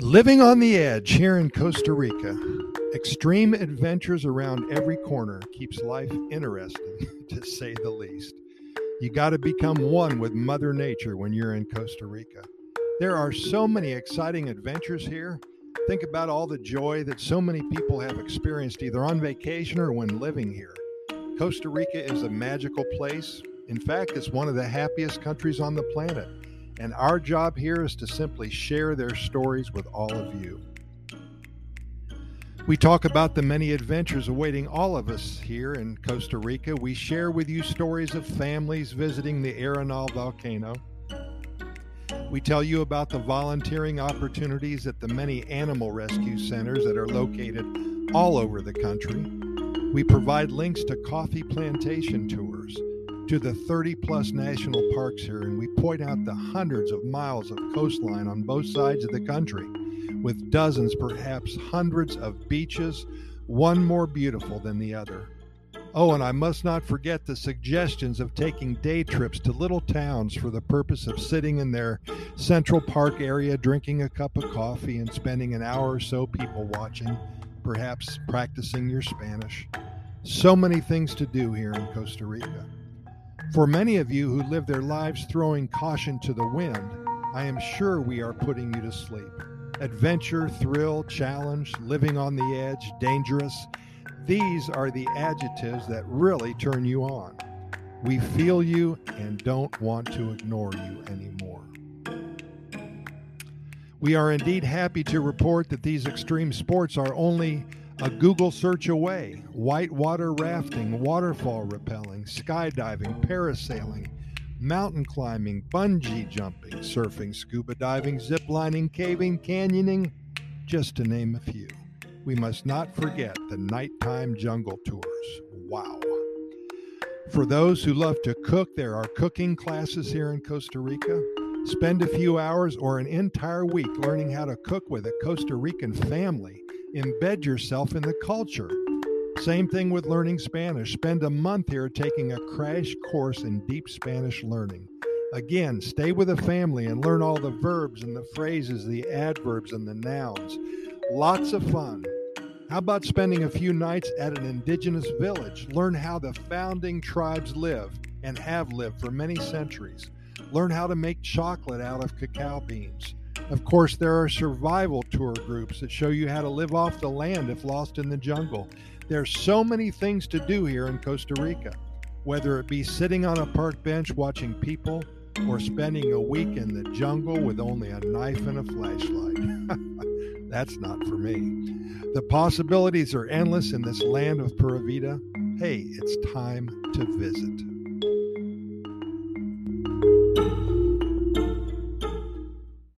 Living on the edge here in Costa Rica. Extreme adventures around every corner keeps life interesting, to say the least. You got to become one with Mother Nature when you're in Costa Rica. There are so many exciting adventures here. Think about all the joy that so many people have experienced either on vacation or when living here. Costa Rica is a magical place. In fact, it's one of the happiest countries on the planet. And our job here is to simply share their stories with all of you. We talk about the many adventures awaiting all of us here in Costa Rica. We share with you stories of families visiting the Arenal volcano. We tell you about the volunteering opportunities at the many animal rescue centers that are located all over the country. We provide links to coffee plantation tours to the 30 plus national parks here, and we point out the hundreds of miles of coastline on both sides of the country, with dozens, perhaps hundreds of beaches, one more beautiful than the other. Oh, and I must not forget the suggestions of taking day trips to little towns for the purpose of sitting in their Central Park area, drinking a cup of coffee, and spending an hour or so people watching, perhaps practicing your Spanish. So many things to do here in Costa Rica. For many of you who live their lives throwing caution to the wind, I am sure we are putting you to sleep. Adventure, thrill, challenge, living on the edge, dangerous. These are the adjectives that really turn you on. We feel you and don't want to ignore you anymore. We are indeed happy to report that these extreme sports are only a Google search away. Whitewater rafting, waterfall rappelling, skydiving, parasailing, mountain climbing, bungee jumping, surfing, scuba diving, zip lining, caving, canyoning, just to name a few. We must not forget the nighttime jungle tours. Wow. For those who love to cook, there are cooking classes here in Costa Rica. Spend a few hours or an entire week learning how to cook with a Costa Rican family embed yourself in the culture. Same thing with learning Spanish. Spend a month here taking a crash course in deep Spanish learning. Again, stay with a family and learn all the verbs and the phrases, the adverbs and the nouns. Lots of fun. How about spending a few nights at an indigenous village? Learn how the founding tribes live and have lived for many centuries. Learn how to make chocolate out of cacao beans. Of course, there are survival tour groups that show you how to live off the land if lost in the jungle. There's so many things to do here in Costa Rica, whether it be sitting on a park bench watching people or spending a week in the jungle with only a knife and a flashlight. That's not for me. The possibilities are endless in this land of Pura Vida. Hey, it's time to visit.